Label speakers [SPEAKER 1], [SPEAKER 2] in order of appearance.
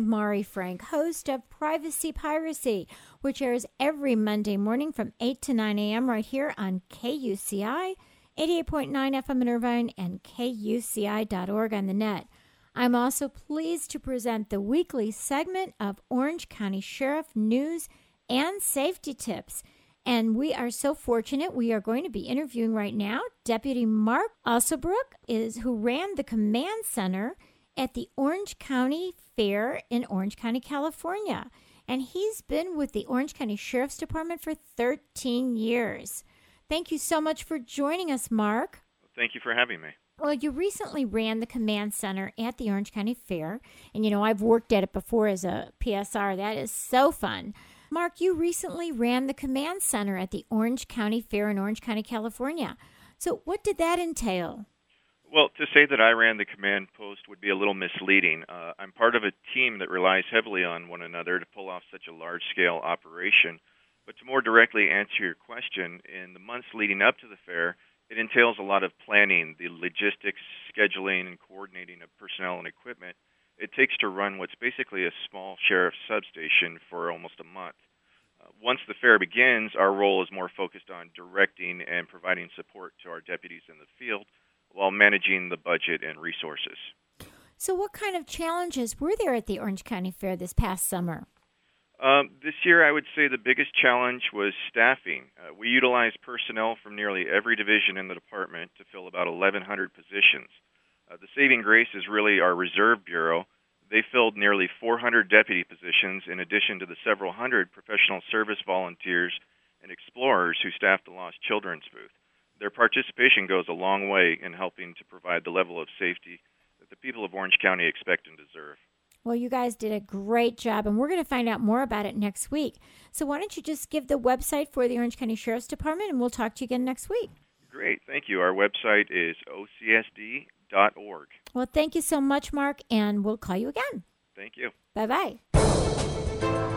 [SPEAKER 1] Mari Frank, host of Privacy Piracy, which airs every Monday morning from 8 to 9 a.m. right here on KUCI 88.9 FM in Irvine and KUCI.org on the net. I'm also pleased to present the weekly segment of Orange County Sheriff News and Safety Tips. And we are so fortunate. We are going to be interviewing right now Deputy Mark Alsobrook, is who ran the command center at the Orange County Fair in Orange County, California. And he's been with the Orange County Sheriff's Department for 13 years. Thank you so much for joining us, Mark.
[SPEAKER 2] Thank you for having me.
[SPEAKER 1] Well, you recently ran the command center at the Orange County Fair. And, you know, I've worked at it before as a PSR. That is so fun. Mark, you recently ran the command center at the Orange County Fair in Orange County, California. So, what did that entail?
[SPEAKER 2] Well, to say that I ran the command post would be a little misleading. Uh, I'm part of a team that relies heavily on one another to pull off such a large scale operation. But to more directly answer your question, in the months leading up to the fair, it entails a lot of planning, the logistics, scheduling, and coordinating of personnel and equipment it takes to run what's basically a small sheriff's substation for almost a month. Uh, once the fair begins, our role is more focused on directing and providing support to our deputies in the field while managing the budget and resources.
[SPEAKER 1] So, what kind of challenges were there at the Orange County Fair this past summer?
[SPEAKER 2] Um, this year, I would say the biggest challenge was staffing. Uh, we utilized personnel from nearly every division in the department to fill about 1,100 positions. Uh, the saving grace is really our Reserve Bureau. They filled nearly 400 deputy positions in addition to the several hundred professional service volunteers and explorers who staffed the Lost Children's booth. Their participation goes a long way in helping to provide the level of safety that the people of Orange County expect and deserve.
[SPEAKER 1] Well, you guys did a great job, and we're going to find out more about it next week. So, why don't you just give the website for the Orange County Sheriff's Department, and we'll talk to you again next week.
[SPEAKER 2] Great, thank you. Our website is ocsd.org.
[SPEAKER 1] Well, thank you so much, Mark, and we'll call you again.
[SPEAKER 2] Thank you.
[SPEAKER 1] Bye bye.